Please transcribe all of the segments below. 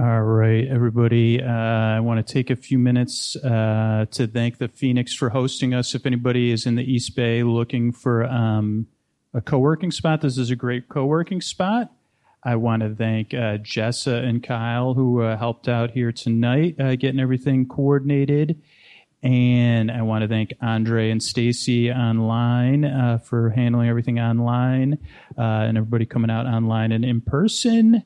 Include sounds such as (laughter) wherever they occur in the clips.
All right, everybody. Uh, I want to take a few minutes uh, to thank the Phoenix for hosting us. If anybody is in the East Bay looking for um, a co working spot, this is a great co working spot. I want to thank uh, Jessa and Kyle who uh, helped out here tonight, uh, getting everything coordinated. And I want to thank Andre and Stacy online uh, for handling everything online uh, and everybody coming out online and in person.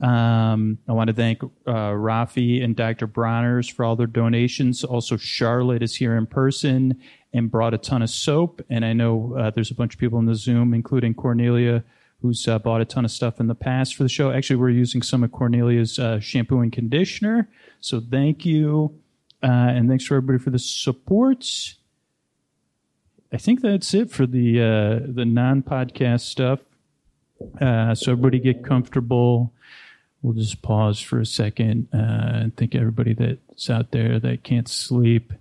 Um, I want to thank uh, Rafi and Dr. Bronner's for all their donations. Also, Charlotte is here in person and brought a ton of soap. And I know uh, there's a bunch of people in the Zoom, including Cornelia, who's uh, bought a ton of stuff in the past for the show. Actually, we're using some of Cornelia's uh, shampoo and conditioner. So thank you. Uh, and thanks for everybody for the support. I think that's it for the uh, the non podcast stuff. Uh, so everybody get comfortable. We'll just pause for a second uh, and thank everybody that's out there that can't sleep.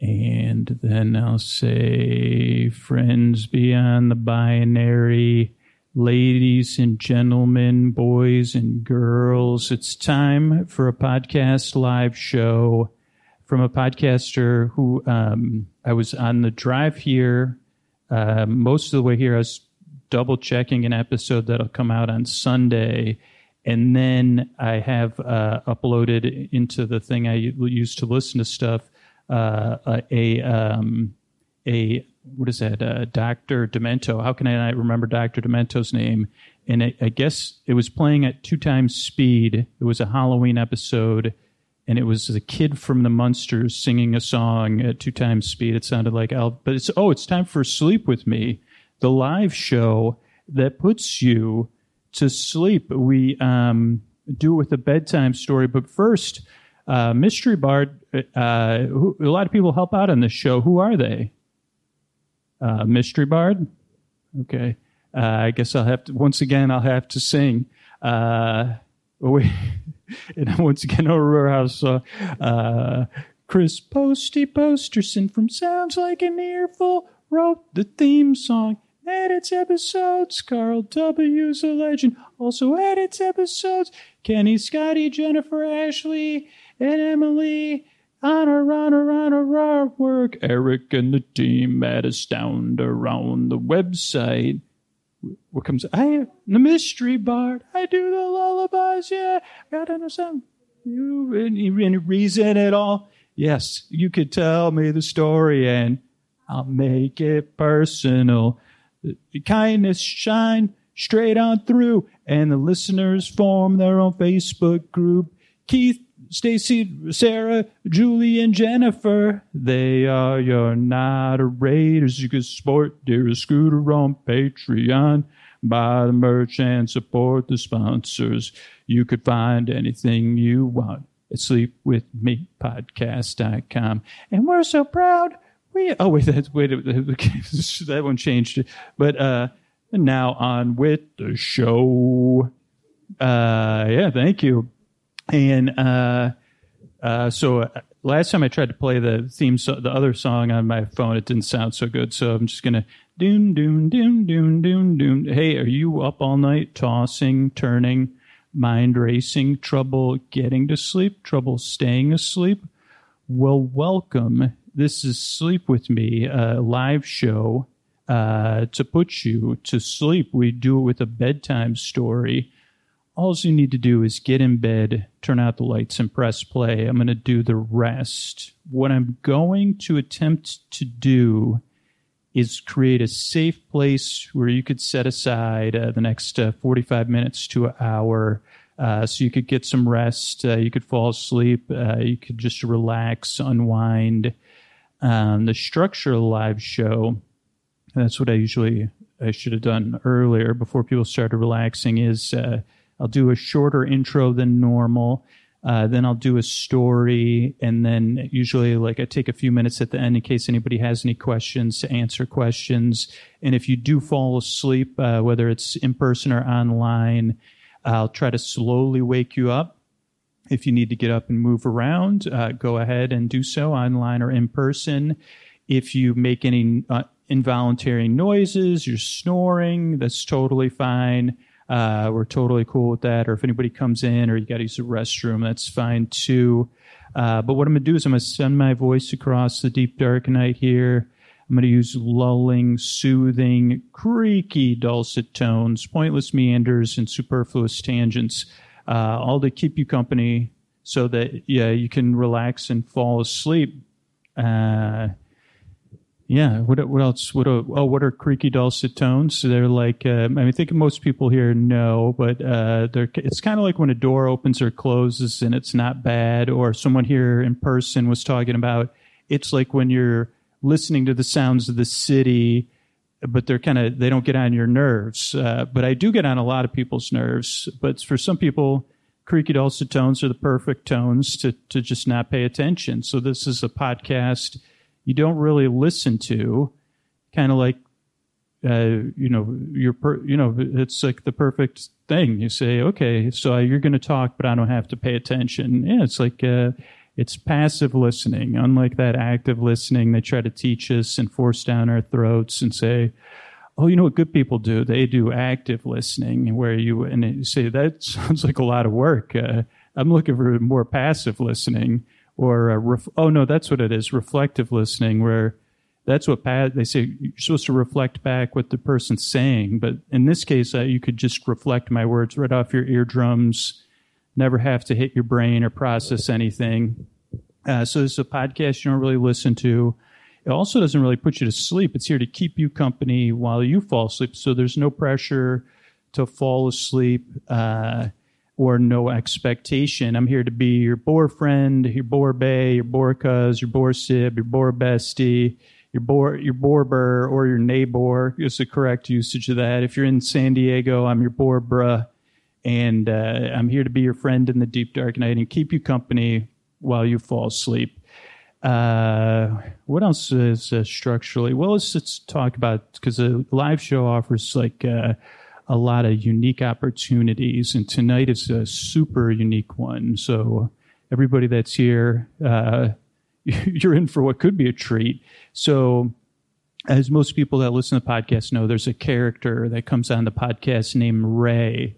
And then I'll say, friends beyond the binary, ladies and gentlemen, boys and girls, it's time for a podcast live show from a podcaster who um, I was on the drive here. Uh, most of the way here, I was double checking an episode that'll come out on Sunday. And then I have uh, uploaded into the thing I use to listen to stuff uh, a um, a what is that? Uh, Doctor Demento. How can I remember Doctor Demento's name? And it, I guess it was playing at two times speed. It was a Halloween episode, and it was the kid from the Munsters singing a song at two times speed. It sounded like Al, but it's oh, it's time for Sleep with Me, the live show that puts you to sleep. We um, do it with a bedtime story, but first uh, Mystery Bard, uh, who, a lot of people help out on this show. Who are they? Uh, Mystery Bard? Okay. Uh, I guess I'll have to, once again, I'll have to sing. Uh, oh, wait. (laughs) and once again, over house. Uh, Chris Posty Posterson from Sounds Like an Earful wrote the theme song edits episodes. Carl W's a legend, also edits episodes. Kenny, Scotty, Jennifer, Ashley, and Emily on our on our on our work. Eric and the team at Astound around the website. What comes? I the mystery bard. I do the lullabies. Yeah, I gotta understand you any, any reason at all. Yes, you could tell me the story and I'll make it personal. The kindness shine straight on through, and the listeners form their own Facebook group. Keith Stacy, Sarah, Julie, and Jennifer. They are your moderators. You can sport dear scooter on Patreon. Buy the merch and support the sponsors. You could find anything you want at sleepwithmepodcast.com. And we're so proud. We oh wait, that's wait that (laughs) one changed. But uh now on with the show. Uh yeah, thank you. And uh, uh, so uh, last time I tried to play the theme, so- the other song on my phone, it didn't sound so good. So I'm just gonna doom doom doom doom doom doom. Hey, are you up all night tossing, turning, mind racing, trouble getting to sleep, trouble staying asleep? Well, welcome. This is Sleep with Me, a live show uh, to put you to sleep. We do it with a bedtime story all you need to do is get in bed, turn out the lights, and press play. I'm going to do the rest. What I'm going to attempt to do is create a safe place where you could set aside uh, the next uh, 45 minutes to an hour uh, so you could get some rest. Uh, you could fall asleep. Uh, you could just relax, unwind. Um, the structure of the live show, that's what I usually I should have done earlier before people started relaxing, is uh, I'll do a shorter intro than normal. Uh, then I'll do a story, and then usually, like, I take a few minutes at the end in case anybody has any questions to answer questions. And if you do fall asleep, uh, whether it's in person or online, I'll try to slowly wake you up. If you need to get up and move around, uh, go ahead and do so online or in person. If you make any uh, involuntary noises, you're snoring, that's totally fine. Uh, we're totally cool with that. Or if anybody comes in or you got to use the restroom, that's fine too. Uh, but what I'm going to do is I'm going to send my voice across the deep dark night here. I'm going to use lulling, soothing, creaky, dulcet tones, pointless meanders, and superfluous tangents, uh, all to keep you company so that yeah you can relax and fall asleep. Uh, yeah. What what else? What are, oh what are creaky dulcet tones? They're like uh, I mean I think most people here know, but uh, they're it's kind of like when a door opens or closes and it's not bad. Or someone here in person was talking about it's like when you're listening to the sounds of the city but they're kind of they don't get on your nerves uh, but i do get on a lot of people's nerves but for some people creaky dulcet tones are the perfect tones to, to just not pay attention so this is a podcast you don't really listen to kind of like uh, you know you're per, you know it's like the perfect thing you say okay so you're going to talk but i don't have to pay attention yeah it's like uh, it's passive listening, unlike that active listening they try to teach us and force down our throats and say, oh, you know what good people do? They do active listening, where you and you say that (laughs) sounds like a lot of work. Uh, I'm looking for more passive listening, or ref- oh no, that's what it is, reflective listening, where that's what pa- they say you're supposed to reflect back what the person's saying. But in this case, uh, you could just reflect my words right off your eardrums never have to hit your brain or process anything. Uh, so this is a podcast you don't really listen to. It also doesn't really put you to sleep. It's here to keep you company while you fall asleep. So there's no pressure to fall asleep uh, or no expectation. I'm here to be your bore friend, your bore bay, your bore cuz, your bore sib, your bore bestie, your bore your bore or your neighbor is the correct usage of that. If you're in San Diego, I'm your bore bruh and uh, I'm here to be your friend in the deep dark night and keep you company while you fall asleep. Uh, what else is uh, structurally? Well, let's, let's talk about because a live show offers like uh, a lot of unique opportunities, and tonight is a super unique one. So everybody that's here, uh, (laughs) you're in for what could be a treat. So as most people that listen to the podcast know, there's a character that comes on the podcast named Ray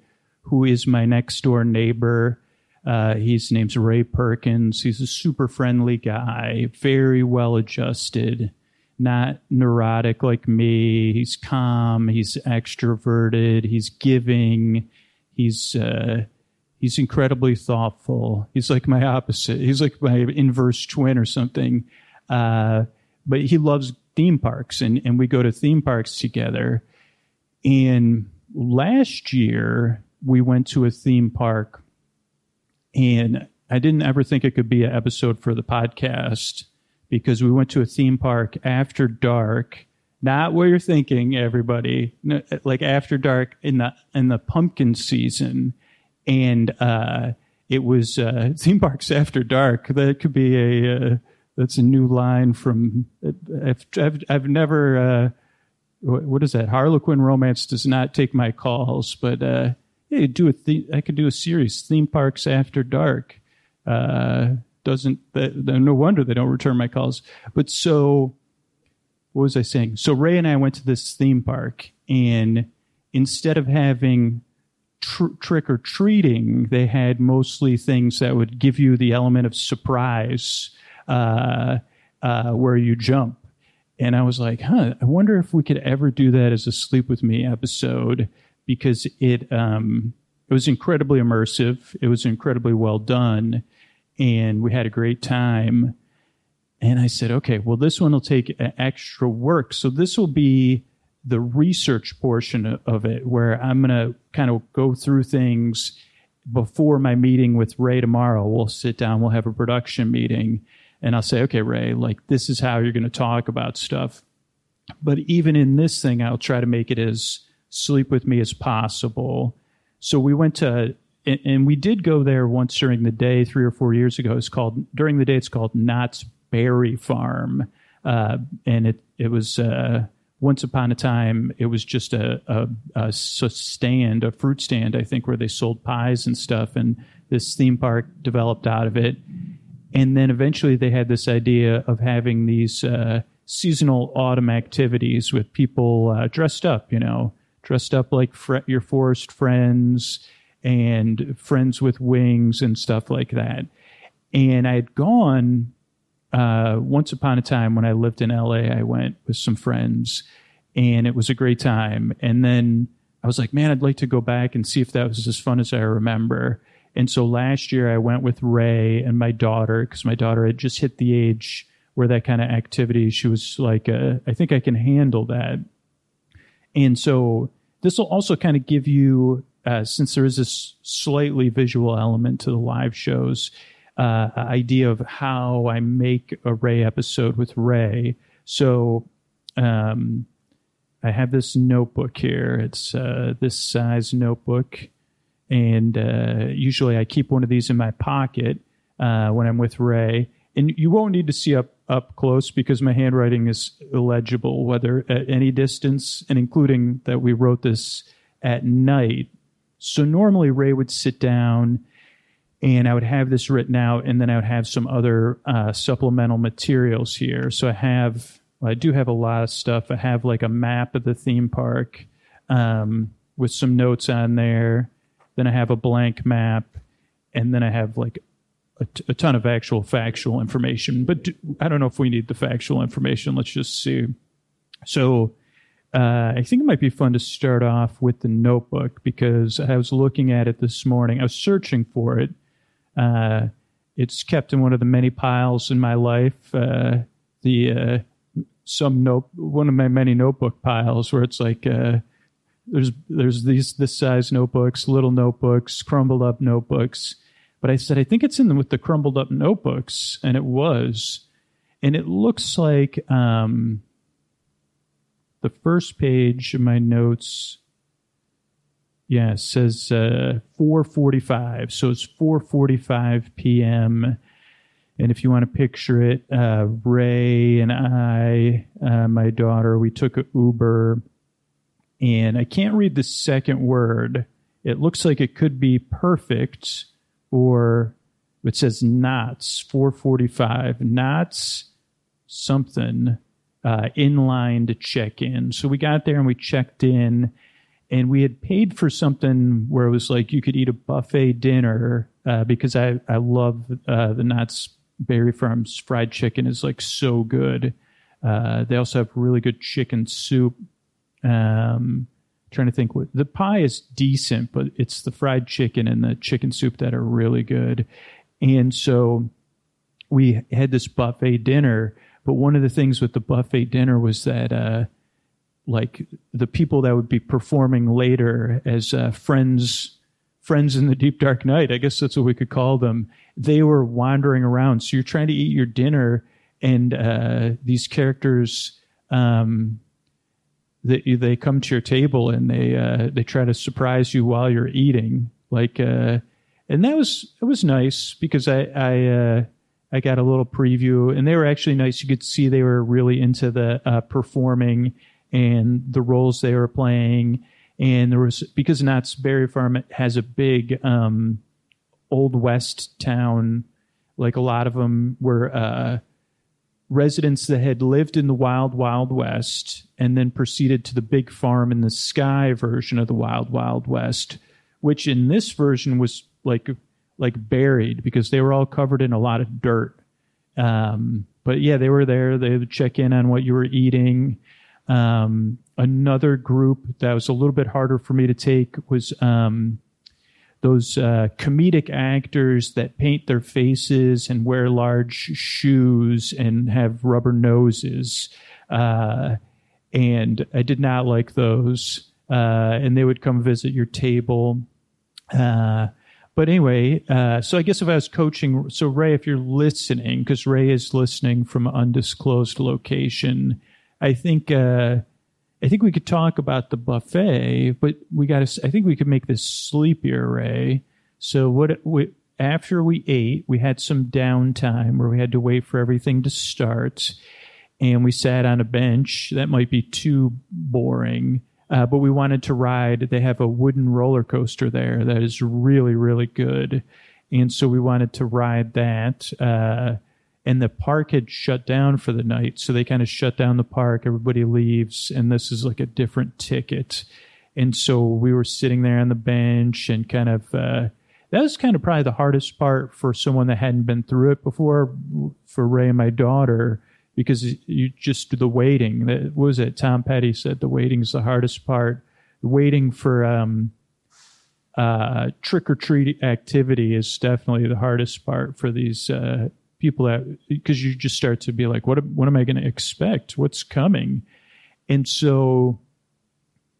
who is my next door neighbor. Uh, his name's Ray Perkins. He's a super friendly guy, very well adjusted, not neurotic like me. He's calm. He's extroverted. He's giving. He's uh, he's incredibly thoughtful. He's like my opposite. He's like my inverse twin or something. Uh, but he loves theme parks, and and we go to theme parks together. And last year we went to a theme park and I didn't ever think it could be an episode for the podcast because we went to a theme park after dark. Not what you're thinking, everybody. like after dark in the in the pumpkin season, and uh, it was uh, (laughs) theme parks after dark. That could be a uh, that's a new line from. I've I've, I've never. Uh, what is that? Harlequin romance does not take my calls, but uh, yeah, do a the- I could do a series, theme parks after dark. Doesn't no wonder they don't return my calls. But so, what was I saying? So Ray and I went to this theme park, and instead of having tr- trick or treating, they had mostly things that would give you the element of surprise, uh, uh, where you jump. And I was like, huh, I wonder if we could ever do that as a Sleep With Me episode because it um, it was incredibly immersive. It was incredibly well done, and we had a great time. And I said, okay, well, this one will take extra work. So this will be the research portion of it, where I'm going to kind of go through things before my meeting with Ray tomorrow. We'll sit down, we'll have a production meeting, and I'll say, okay, Ray, like this is how you're going to talk about stuff. But even in this thing, I'll try to make it as sleep with me as possible. So we went to, and we did go there once during the day, three or four years ago. It's called during the day. It's called Knott's Berry Farm, uh, and it it was uh, once upon a time. It was just a, a, a stand, a fruit stand, I think, where they sold pies and stuff. And this theme park developed out of it. And then eventually they had this idea of having these uh, seasonal autumn activities with people uh, dressed up, you know, dressed up like fr- your forest friends and friends with wings and stuff like that. And I had gone uh, once upon a time when I lived in LA. I went with some friends, and it was a great time. And then I was like, man, I'd like to go back and see if that was as fun as I remember. And so last year I went with Ray and my daughter because my daughter had just hit the age where that kind of activity, she was like, uh, I think I can handle that. And so this will also kind of give you, uh, since there is this slightly visual element to the live shows, uh, idea of how I make a Ray episode with Ray. So, um, I have this notebook here. It's uh, this size notebook, and uh, usually I keep one of these in my pocket uh, when I'm with Ray. And you won't need to see up up close because my handwriting is illegible, whether at any distance, and including that we wrote this at night. So normally Ray would sit down and I would have this written out, and then I would have some other uh, supplemental materials here. So I have I do have a lot of stuff. I have like a map of the theme park um, with some notes on there. Then I have a blank map, and then I have like a, t- a ton of actual factual information. But do, I don't know if we need the factual information. Let's just see. So uh, I think it might be fun to start off with the notebook because I was looking at it this morning. I was searching for it. Uh, it's kept in one of the many piles in my life. Uh, the uh, some note one of my many notebook piles where it's like uh, there's there's these this size notebooks, little notebooks, crumbled up notebooks. But I said I think it's in the, with the crumbled up notebooks, and it was, and it looks like um, the first page of my notes. Yeah, says uh, 4:45, so it's 4:45 p.m and if you want to picture it, uh, Ray and I, uh, my daughter, we took an Uber, and I can't read the second word. It looks like it could be perfect, or it says Knott's, 445, Knott's something uh, in line to check in. So we got there and we checked in, and we had paid for something where it was like you could eat a buffet dinner uh, because I, I love uh, the Knott's Berry Farm's fried chicken is like so good. Uh, they also have really good chicken soup. Um, trying to think what the pie is decent, but it's the fried chicken and the chicken soup that are really good. And so we had this buffet dinner, but one of the things with the buffet dinner was that, uh, like the people that would be performing later as uh, friends friends in the deep dark night. I guess that's what we could call them. They were wandering around. So you're trying to eat your dinner, and uh, these characters, um, they, they come to your table and they uh, they try to surprise you while you're eating. Like, uh, and that was it was nice because I I uh, I got a little preview, and they were actually nice. You could see they were really into the uh, performing and the roles they were playing and there was because Knott's Berry Farm has a big um, old west town. Like a lot of them were uh, residents that had lived in the wild, wild west, and then proceeded to the big farm in the sky version of the wild, wild west, which in this version was like like buried because they were all covered in a lot of dirt. Um, but yeah, they were there. They would check in on what you were eating. Um, another group that was a little bit harder for me to take was um, those uh, comedic actors that paint their faces and wear large shoes and have rubber noses. Uh, and I did not like those. Uh, and they would come visit your table. Uh, but anyway, uh, so I guess if I was coaching, so Ray, if you're listening, because Ray is listening from an undisclosed location, I think uh, I think we could talk about the buffet, but we got. I think we could make this sleepier, Ray. So what? We, after we ate, we had some downtime where we had to wait for everything to start, and we sat on a bench. That might be too boring. Uh, but we wanted to ride. They have a wooden roller coaster there that is really, really good. And so we wanted to ride that. Uh, and the park had shut down for the night. So they kind of shut down the park. Everybody leaves, and this is like a different ticket. And so we were sitting there on the bench and kind of, uh, that was kind of probably the hardest part for someone that hadn't been through it before for Ray and my daughter because you just do the waiting. That was it? Tom Petty said the waiting is the hardest part. Waiting for um, uh, trick or treat activity is definitely the hardest part for these uh, people that because you just start to be like what what am I going to expect? What's coming? And so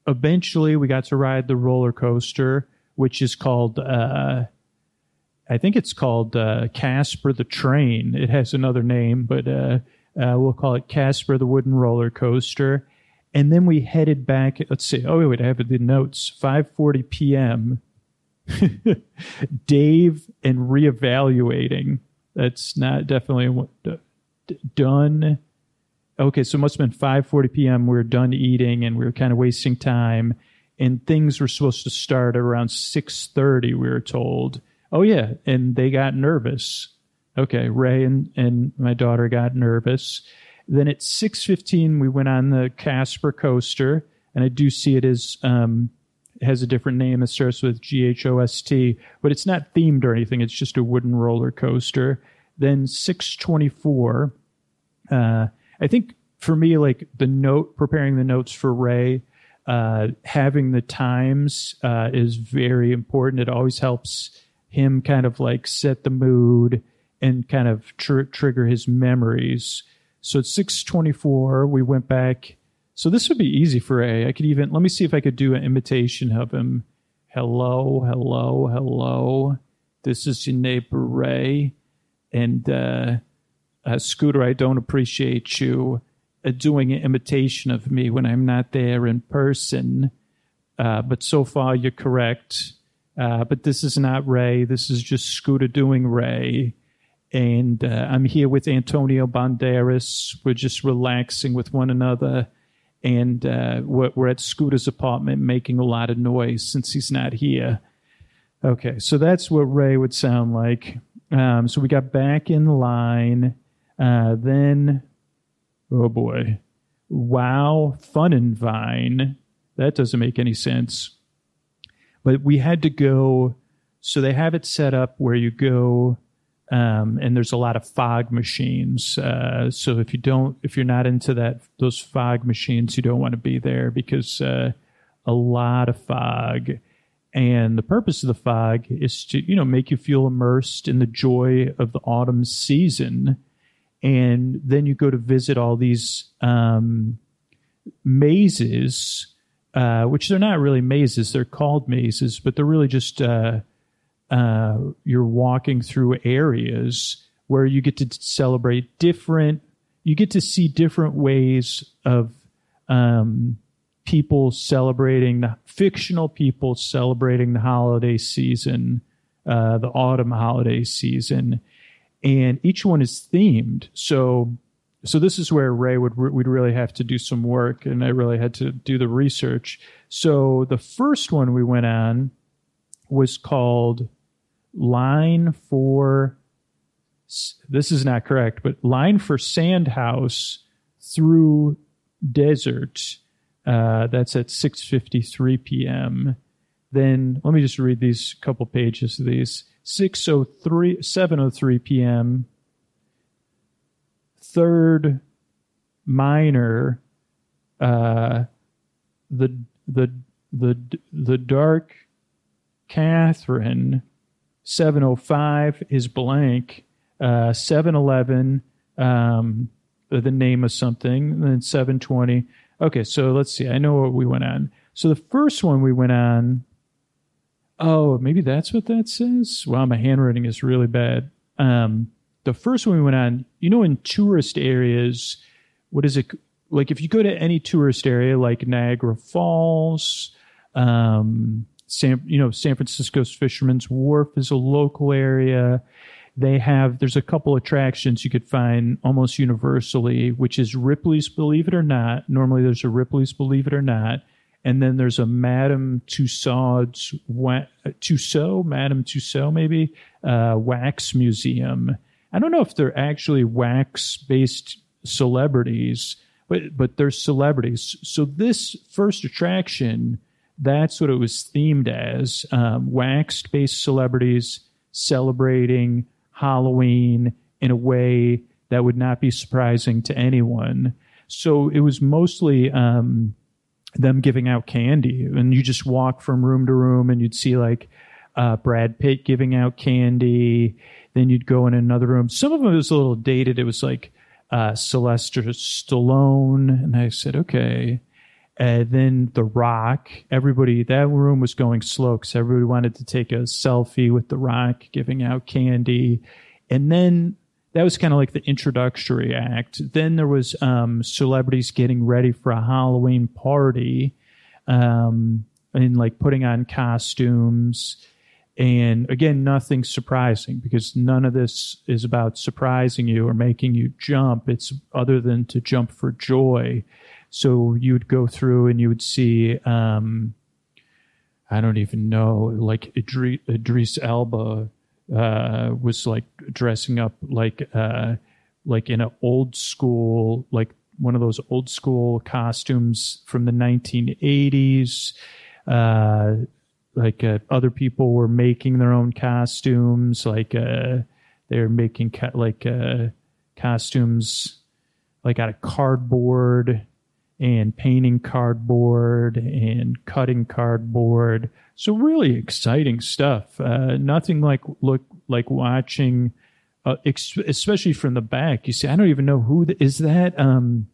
eventually we got to ride the roller coaster which is called uh, I think it's called uh, Casper the Train. It has another name, but uh, we'll call it Casper the Wooden Roller Coaster. And then we headed back. Let's see. Oh wait, I have the notes. 5:40 p.m. (laughs) Dave and reevaluating. That's not definitely done. Okay, so it must have been 5:40 p.m. We were done eating and we were kind of wasting time and things were supposed to start around 6.30 we were told oh yeah and they got nervous okay ray and, and my daughter got nervous. Then at 6.15 we went on the casper coaster and i do see it as um, has a different name. It starts with g-h-o-s-t but it's not themed or anything. It's just a wooden roller coaster. Then 6.24 uh, i think for me like the note preparing the notes for ray uh, having the times uh, is very important. It always helps him kind of like set the mood and kind of tr- trigger his memories. So at 624, we went back. So this would be easy for A. I could even, let me see if I could do an imitation of him. Hello, hello, hello. This is your neighbor Ray. And uh, uh, Scooter, I don't appreciate you doing an imitation of me when I'm not there in person. Uh, but so far, you're correct. Uh, but this is not Ray. This is just Scooter doing Ray. And uh, I'm here with Antonio Banderas. We're just relaxing with one another. And uh, we're, we're at Scooter's apartment making a lot of noise since he's not here. Okay, so that's what Ray would sound like. Um, so we got back in line. Uh, then Oh boy. Wow, Fun and Vine. That doesn't make any sense. But we had to go. So they have it set up where you go, um, and there's a lot of fog machines. Uh, so if you don't, if you're not into that, those fog machines, you don't want to be there because uh, a lot of fog. And the purpose of the fog is to, you know, make you feel immersed in the joy of the autumn season and then you go to visit all these um, mazes, uh, which they're not really mazes; they're called mazes, but they're really just uh, you're walking through areas where you get to celebrate different. You get to see different ways of um, people celebrating the fictional people celebrating the holiday season, uh, the autumn holiday season and each one is themed. So, so this is where Ray would we'd really have to do some work, and I really had to do the research. So the first one we went on was called Line for. This is not correct, but Line for Sandhouse through Desert. Uh, that's at 6:53 p.m. Then let me just read these couple pages of these. 603 703 p.m. Third minor uh, the the the the dark Catherine 705 is blank uh 711 um the name of something and then 720 okay so let's see i know what we went on so the first one we went on Oh, maybe that's what that says. Wow, my handwriting is really bad. Um, the first one we went on, you know, in tourist areas, what is it like? If you go to any tourist area like Niagara Falls, um, San, you know, San Francisco's Fisherman's Wharf is a local area. They have there's a couple attractions you could find almost universally, which is Ripley's Believe It or Not. Normally, there's a Ripley's Believe It or Not and then there's a Madame Tussauds Tussaud, Madame Tussaud, maybe uh, wax museum. I don't know if they're actually wax based celebrities, but but they're celebrities. So this first attraction, that's what it was themed as um, waxed based celebrities celebrating Halloween in a way that would not be surprising to anyone. So it was mostly um, them giving out candy, and you just walk from room to room, and you'd see like uh, Brad Pitt giving out candy. Then you'd go in another room. Some of them was a little dated. It was like uh, Sylvester Stallone, and I said, okay. And then The Rock. Everybody, that room was going slow because everybody wanted to take a selfie with The Rock giving out candy. And then that was kind of like the introductory act. Then there was um, celebrities getting ready for a Halloween party um, and like putting on costumes. And again, nothing surprising because none of this is about surprising you or making you jump. It's other than to jump for joy. So you would go through and you would see, um, I don't even know, like Idris, Idris uh, was like dressing up like uh, like in an old school like one of those old school costumes from the 1980s. Uh, like uh, other people were making their own costumes, like uh, they're making ca- like uh, costumes like out of cardboard and painting cardboard and cutting cardboard. So really exciting stuff. Uh, nothing like look like watching, uh, ex- especially from the back. You see, I don't even know who the, is that. Um,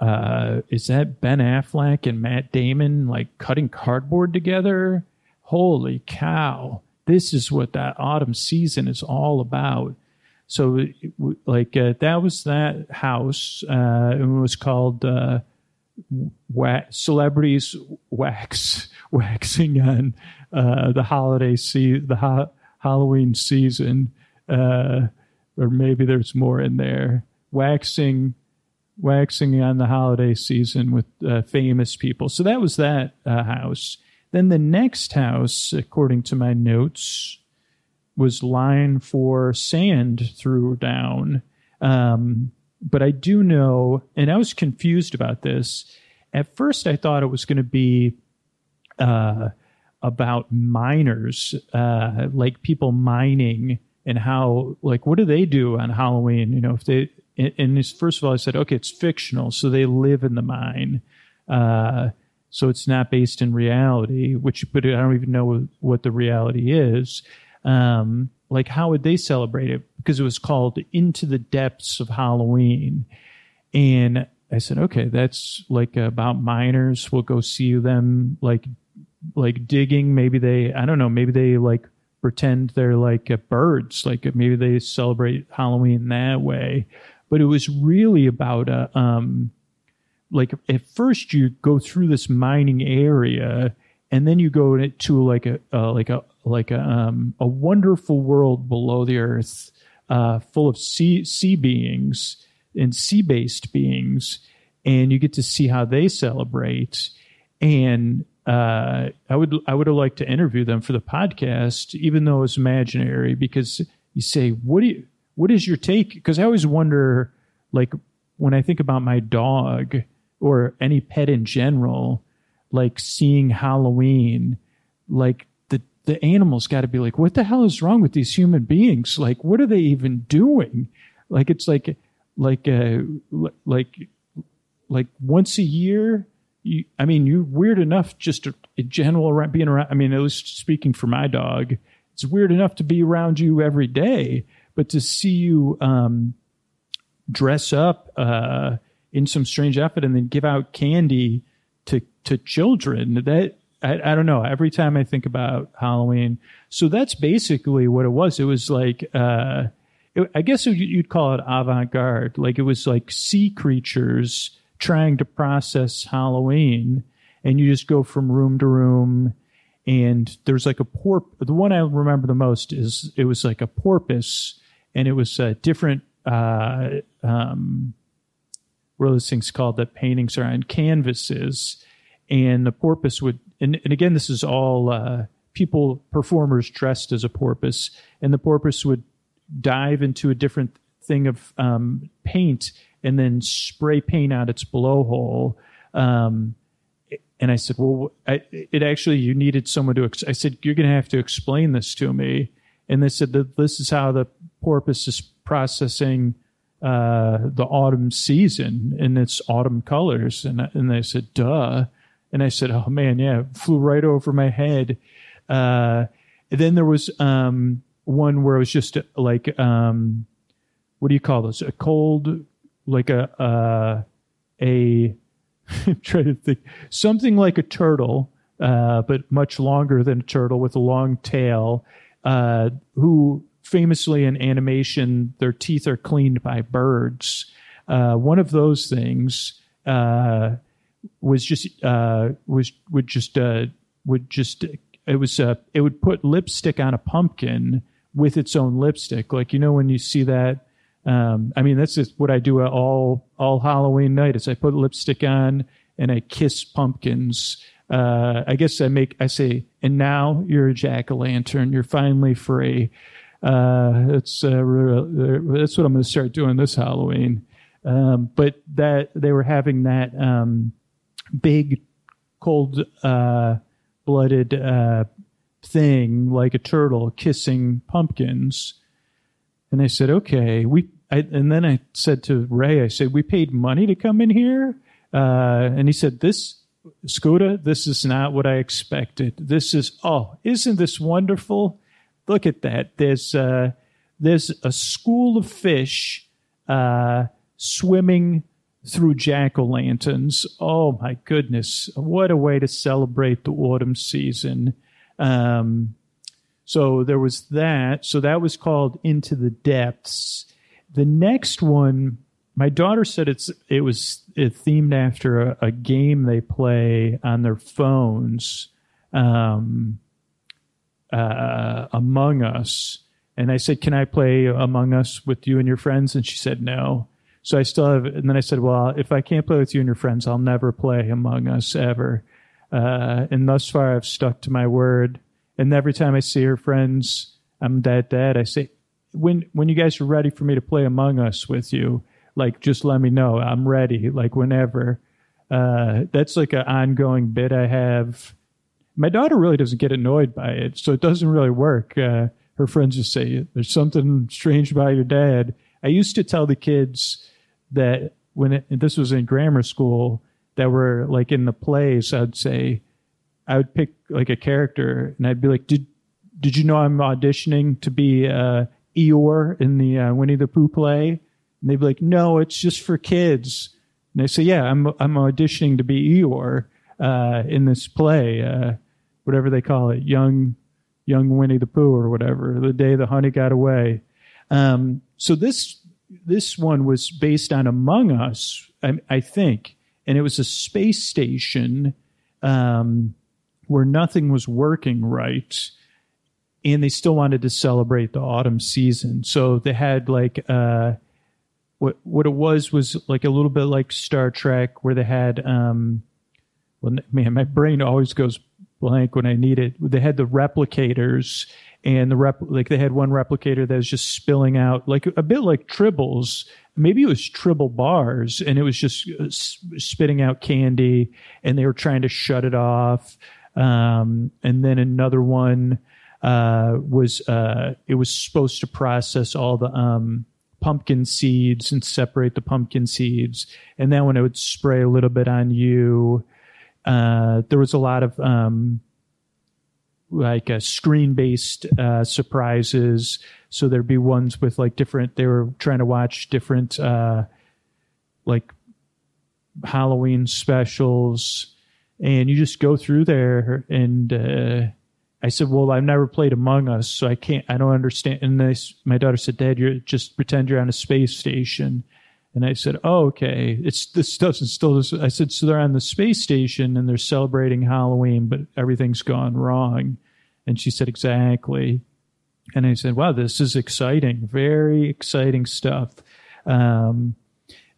uh, is that Ben Affleck and Matt Damon like cutting cardboard together? Holy cow! This is what that autumn season is all about. So, like, uh, that was that house. Uh, it was called uh, Celebrities Wax, (laughs) waxing on uh, the holiday se- the ha- Halloween season, uh, or maybe there's more in there. Waxing, waxing on the holiday season with uh, famous people. So that was that house. Then the next house, according to my notes, was line for sand threw down. Um, but I do know, and I was confused about this. At first, I thought it was going to be uh, about miners, uh, like people mining and how, like, what do they do on Halloween? You know, if they, and this, first of all, I said, okay, it's fictional, so they live in the mine. Uh, so it's not based in reality, which, but I don't even know what the reality is um, like how would they celebrate it? Because it was called Into the Depths of Halloween. And I said, okay, that's like about miners. We'll go see them like like digging. Maybe they, I don't know, maybe they like pretend they're like uh, birds. Like maybe they celebrate Halloween that way. But it was really about a, uh, um, like at first you go through this mining area and then you go to like a uh, like a like a um, a wonderful world below the earth, uh, full of sea sea beings and sea based beings, and you get to see how they celebrate. And uh, I would I would have liked to interview them for the podcast, even though it's imaginary, because you say, what do you what is your take? Because I always wonder, like when I think about my dog or any pet in general like seeing Halloween, like the animals got to be like, what the hell is wrong with these human beings? Like, what are they even doing? Like, it's like, like, uh, like, like once a year. You, I mean, you're weird enough just in general around being around. I mean, at least speaking for my dog, it's weird enough to be around you every day, but to see you um, dress up uh, in some strange outfit and then give out candy to to children that I, I, don't know. Every time i think about halloween so that's basically what it was. It was like uh, it, i guess you'd call it avant-garde. Like it was like sea creatures trying to process halloween and you just go from room to room and there's like a porp the one i remember the most is it was like a porpoise and it was a different uh, um, what are those things called that paintings are on? Canvases. And the porpoise would and, and again this is all uh, people performers dressed as a porpoise and the porpoise would dive into a different thing of um, paint and then spray paint out its blowhole um, and I said, well, I, it actually, you needed someone to, ex-. I said, you're going to have to explain this to me. And they said that this is how the porpoise is processing uh, the autumn season in its autumn colors. And, and they said, duh. And I said, oh man, yeah, flew right over my head. Uh, then there was um, one where it was just like, um, what do you call this? A cold, like a, uh, a, (laughs) I'm trying to think, something like a turtle, uh, but much longer than a turtle with a long tail, uh, who famously in animation, their teeth are cleaned by birds. Uh, one of those things uh, was just uh, was would just uh, would just it was uh, it would put lipstick on a pumpkin with its own lipstick. Like you know when you see that. Um, I mean that's just what I do all all Halloween night is I put lipstick on and I kiss pumpkins. Uh, I guess I make I say, and now you're a jack o' lantern. You're finally free. Uh, it's uh, that's what I'm going to start doing this Halloween. Um, but that they were having that um, big, cold uh, blooded uh, thing like a turtle kissing pumpkins, and I said, "Okay." We I, and then I said to Ray, I said, "We paid money to come in here," uh, and he said, "This." Scooter, this is not what I expected. This is, oh, isn't this wonderful? look at that. There's uh, there's a school of fish uh, swimming through jack o' lanterns. Oh my goodness! What a way to celebrate the autumn season. Um, so there was that. So that was called Into the Depths. The next one, my daughter said it's it was it themed after a, a game they play on their phones. Um, uh, Among Us. And I said, Can I play Among Us with you and your friends? And she said, No. So I still have, and then I said, Well, if I can't play with you and your friends, I'll never play Among Us ever. Uh, and thus far, I've stuck to my word. And every time I see her friends, I'm dead, dead. I say, when when you guys are ready for me to play Among Us with you, like just let me know. I'm ready, like whenever. Uh, that's like an ongoing bit I have my daughter really doesn't get annoyed by it, so it doesn't really work. Uh, her friends just say, "There's something strange about your dad." I used to tell the kids that when it, this was in grammar school, that were like in the plays, I'd say, I would pick like a character, and I'd be like, "Did did you know I'm auditioning to be uh, Eeyore in the uh, Winnie the Pooh play?" And they'd be like, "No, it's just for kids." And I say, "Yeah, I'm I'm auditioning to be Eeyore uh, in this play." Uh, whatever they call it, young young Winnie the Pooh or whatever, the day the honey got away. Um, so this this one was based on Among Us, I, I think, and it was a space station um, where nothing was working right, and they still wanted to celebrate the autumn season. So they had like uh, what what it was was like a little bit like Star Trek, where they had um, well, man, my brain always goes blank when I need it. They had the replicators and the rep like they had one replicator that was just spilling out like a bit like tribbles. Maybe it was tribble bars and it was just uh, spitting out candy and they were trying to shut it off. Um, and then another one uh, was uh, it was supposed to process all the um, pumpkin seeds and separate the pumpkin seeds. And then when it would spray a little bit on you, uh, there was a lot of um, like uh, screen based uh, surprises. So there'd be ones with like different. They were trying to watch different uh, like Halloween specials, and you just go through there. And uh, I said, "Well, I've never played Among Us, so I can't. I don't understand." And this, my daughter said, "Dad, you just pretend you're on a space station." And I said, "Oh, okay. It's this doesn't still." I said, "So they're on the space station and they're celebrating Halloween, but everything's gone wrong." And she said, "Exactly." And I said, "Wow, this is exciting. Very exciting stuff." Um,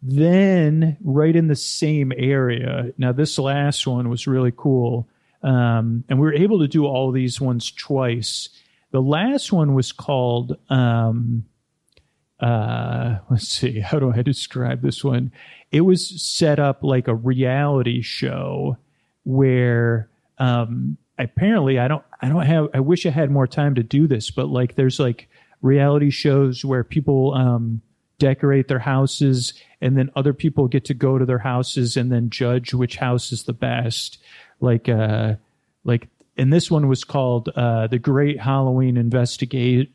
then, right in the same area. Now, this last one was really cool, um, and we were able to do all these ones twice. The last one was called. Um, uh, let's see, how do I describe this one? It was set up like a reality show where um, apparently I don't I don't have I wish I had more time to do this, but like there's like reality shows where people um, decorate their houses and then other people get to go to their houses and then judge which house is the best. Like uh like and this one was called uh, the Great Halloween Investigate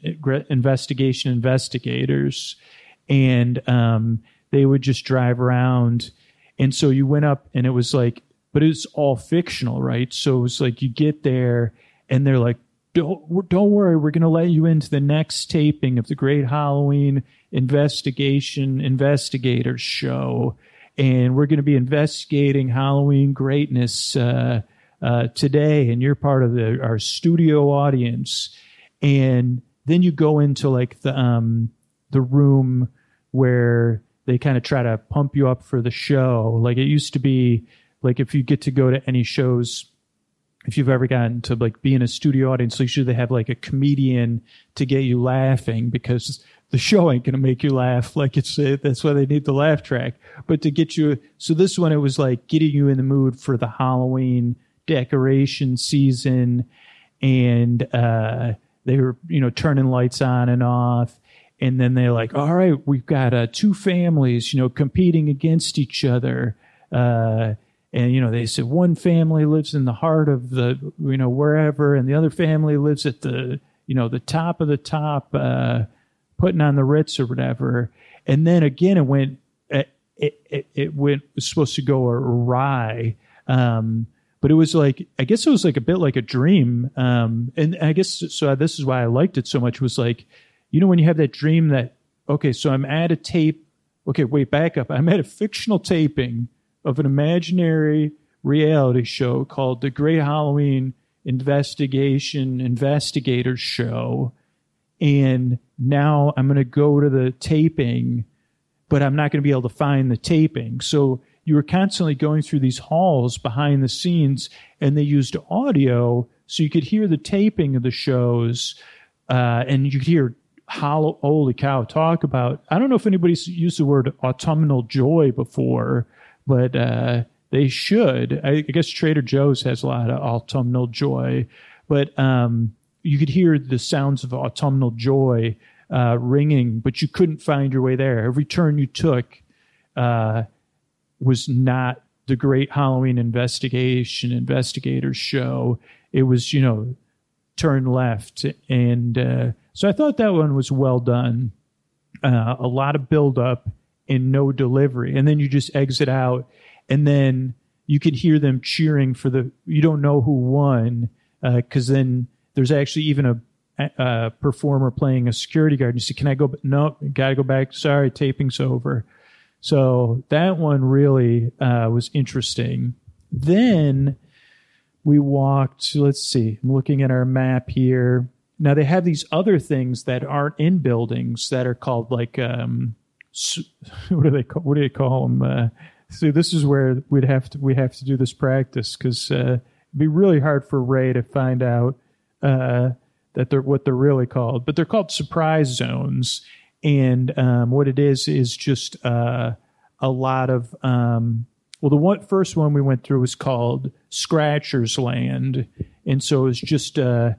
Investigation Investigators, and um, they would just drive around, and so you went up, and it was like but it's all fictional, right? So it's like you get there and they're like, don't, don't worry, we're going to let you into the next taping of the Great Halloween Investigation Investigators show. And we're going to be investigating Halloween greatness uh, uh, today. And you're part of the, our studio audience. And then you go into like the, um, the room where they kind of try to pump you up for the show. Like it used to be like if you get to go to any shows if you've ever gotten to like be in a studio audience, so usually they have like a comedian to get you laughing because the show ain't going to make you laugh. Like it's, uh, that's why they need the laugh track. But to get you, so this one, it was like getting you in the mood for the Halloween decoration season. And, uh, they were, you know, turning lights on and off. And then they're like, all right, we've got, uh, two families, you know, competing against each other. Uh, and you know they said one family lives in the heart of the you know wherever and the other family lives at the you know the top of the top uh, putting on the ritz or whatever and then again it went it it, it went was supposed to go awry um, but it was like i guess it was like a bit like a dream um, and i guess so this is why i liked it so much was like you know when you have that dream that okay so i'm at a tape okay wait back up i'm at a fictional taping of an imaginary reality show called The Great Halloween Investigation Investigators Show. And now I'm going to go to the taping, but I'm not going to be able to find the taping. So you were constantly going through these halls behind the scenes, and they used audio so you could hear the taping of the shows, uh, and you could hear hollow, holy cow, talk about. I don't know if anybody's used the word autumnal joy before, but uh, they should. I, I, guess Trader Joe's has a lot of autumnal joy, but um, you could hear the sounds of autumnal joy uh, ringing, but you couldn't find your way there. Every turn you took uh, was not the great Halloween investigation investigators show. It was, you know, turn left, and uh, so I thought that one was well done. Uh, a lot of build up and no delivery. And then you just exit out and then you can hear them cheering for the, you don't know who won because uh, then there's actually even a, a, performer playing a security guard. And you say, can I go? No, gotta go back. Sorry, taping's over. So that one really uh, was interesting. Then we walked, let's see, I'm looking at our map here. Now they have these other things that aren't in buildings that are called like um, (laughs) what do they call what do they call them? Uh, so this is where we'd have to we have to do this practice because uh, it'd be really hard for Ray to find out uh, that they're what they're really called. But they're called surprise zones, and um, what it is is just uh, a lot of um, well, the one first one we went through was called Scratchers Land, and so it's just uh,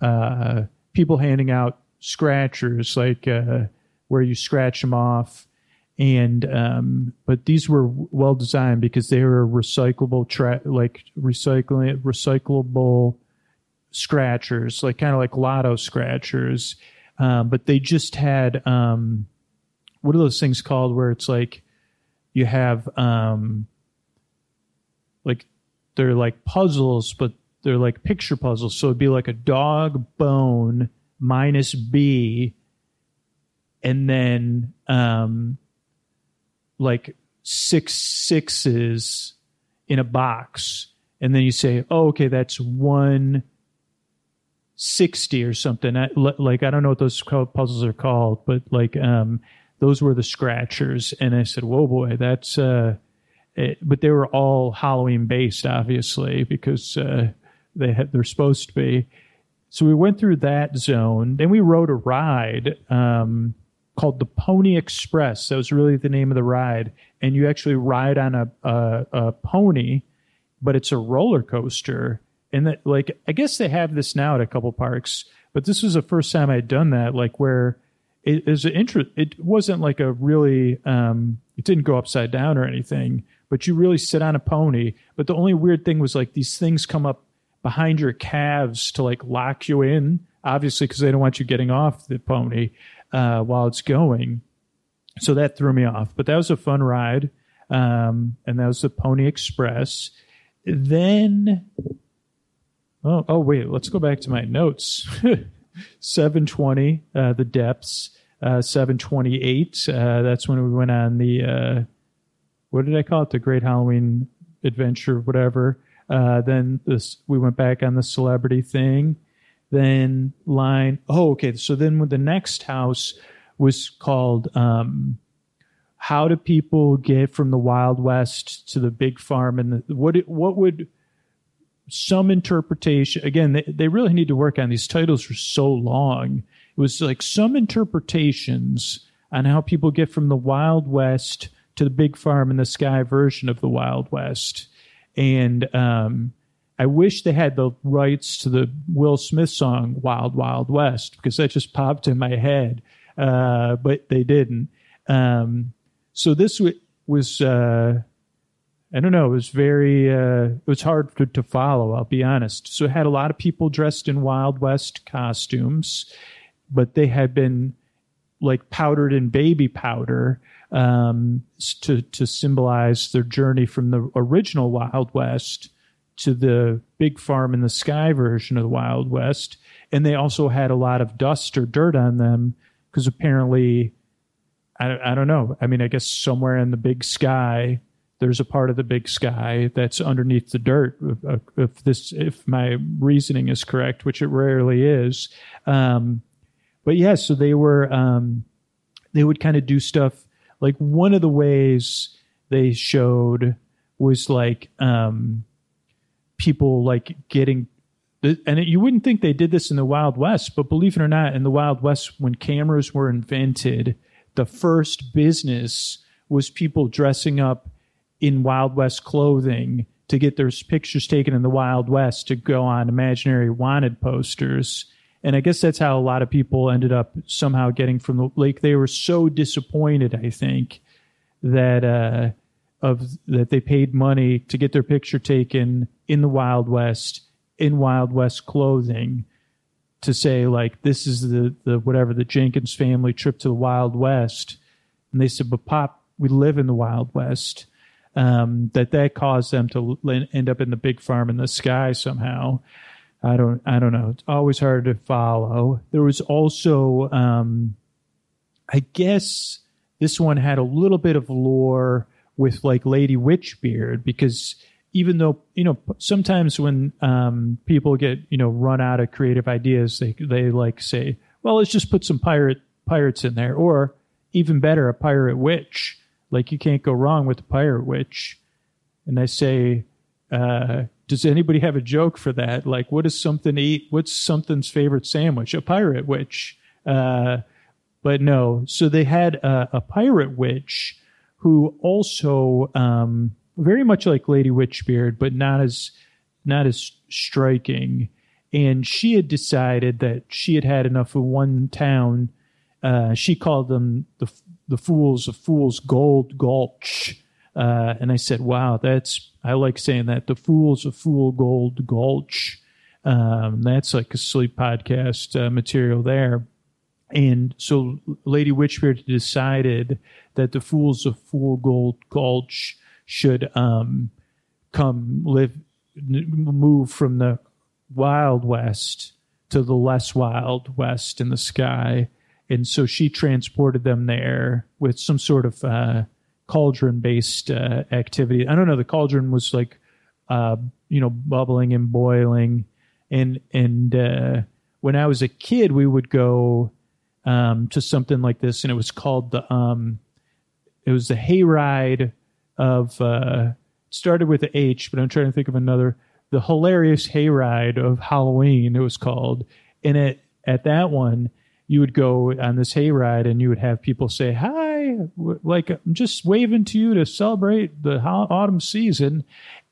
uh, people handing out scratchers like uh, where you scratch them off. And um, but these were well designed because they were recyclable, tra- like recycling recyclable scratchers, like kind of like lotto scratchers. Um, but they just had um, what are those things called where it's like you have um, like they're like puzzles, but they're like picture puzzles. So it'd be like a dog bone minus B and then um, like six sixes in a box, and then you say, "Oh, okay, that's one sixty or something." I, like I don't know what those puzzles are called, but like um, those were the scratchers, and I said, "Whoa, boy, that's." Uh, it, but they were all Halloween based, obviously, because uh, they had, they're supposed to be. So we went through that zone. Then we rode a ride. Um, called the Pony Express. That was really the name of the ride, and you actually ride on a a, a pony, but it's a roller coaster. And that, like, I guess they have this now at a couple parks, but this was the first time I'd done that, like, where it is an interest. It wasn't like a really, um, it didn't go upside down or anything, but you really sit on a pony. But the only weird thing was like these things come up behind your calves to like lock you in, obviously, because they don't want you getting off the pony uh, while it's going. So that threw me off. But that was a fun ride. Um, and that was the Pony Express. Then, oh, oh wait, let's go back to my notes. (laughs) 720, uh, the depths. Uh, 728, uh, that's when we went on the, uh, what did I call it? The Great Halloween Adventure, whatever. Uh, then this, we went back on the celebrity thing. Then line, oh, okay. So then the next house was called, um, how do people get from the Wild West to the big farm? And the, what what would some interpretation? Again, they, they really need to work on these titles for so long. It was like some interpretations on how people get from the Wild West to the big farm in the sky version of the Wild West. And um, I wish they had the rights to the Will Smith song "Wild Wild West" because that just popped in my head, uh, but they didn't. Um, so this w- was, uh, I don't know, it was very, uh, it was hard to, to follow, I'll be honest. So it had a lot of people dressed in Wild West costumes, but they had been like powdered in baby powder um, to, to symbolize their journey from the original Wild West to the big farm in the sky version of the Wild West. And they also had a lot of dust or dirt on them because apparently I, I don't know. I mean, I guess somewhere in the big sky, there's a part of the big sky that's underneath the dirt. If, this, if my reasoning is correct, which it rarely is, um, but yeah, so they were, um, they would kind of do stuff like one of the ways they showed was like um, people like getting and you wouldn't think they did this in the Wild West, but believe it or not, in the Wild West, when cameras were invented, the first business was people dressing up in Wild West clothing to get their pictures taken in the Wild West to go on imaginary wanted posters. And I guess that's how a lot of people ended up somehow getting from the lake. They were so disappointed, I think, that uh, of that they paid money to get their picture taken in the Wild West in Wild West clothing to say like this is the the whatever the Jenkins family trip to the Wild West, and they said, but Pop, we live in the Wild West. Um, that that caused them to end up in the big farm in the sky somehow. I don't I don't know. It's always hard to follow. There was also um, I guess this one had a little bit of lore with like Lady Witchbeard because even though you know sometimes when um, people get you know run out of creative ideas, they they like say, well, let's just put some pirate pirates in there, or even better, a pirate witch. Like you can't go wrong with a pirate witch. And I say, uh, does anybody have a joke for that? Like, what is something eat? What's something's favorite sandwich? A pirate witch. Uh, but no, so they had a, a pirate witch who also um, very much like Lady Witchbeard, but not as not as striking. And she had decided that she had had enough of one town. Uh, she called them the the fools of Fools Gold Gulch. Uh, and I said, "Wow, that's I like saying that the fools of Fool Gold Gulch." Um, that's like a sleep podcast uh, material there. And so Lady Witchbeard decided that the fools of Fool Gold Gulch should um, come live, move from the wild west to the less wild west in the sky. And so she transported them there with some sort of uh, cauldron based uh, activity. I don't know. The cauldron was like, uh, you know, bubbling and boiling. And, and, uh, when I was a kid, we would go, um, to something like this and it was called the, um, it was the hayride of uh, started with the H, but I'm trying to think of another. The hilarious hayride of Halloween, it was called. And it, at that one, you would go on this hayride and you would have people say, Hi, like I'm just waving to you to celebrate the autumn season.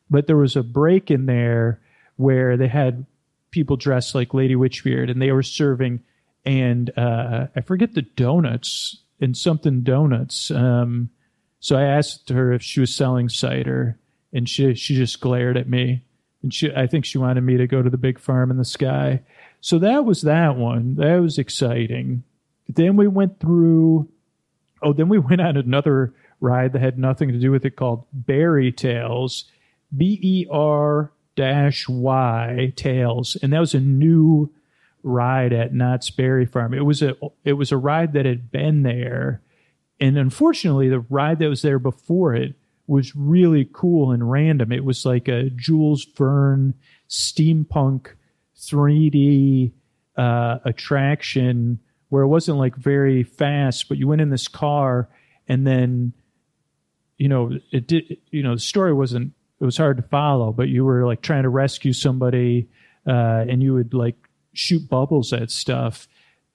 but there was a break in there where they had people dressed like Lady Witchbeard and they were serving and uh, I forget the donuts and something donuts. Um, so I asked her if she was selling cider, and she she just glared at me, and she I think she wanted me to go to the big farm in the sky. So that was that one. That was exciting. Then we went through. Oh, then we (laughs) went on another ride that had nothing to do with it called Berry Tales, B E R dash Y Tales, and that was a new ride at Knott's Berry Farm. It was a it was a ride that had been there, and unfortunately, the ride that was there before it was really cool and random. It was like a Jules Verne steampunk 3D uh, attraction where it wasn't like very fast, but you went in this car and then you know it did you know the story wasn't it was hard to follow but you were like trying to rescue somebody uh, and you would like shoot bubbles at stuff.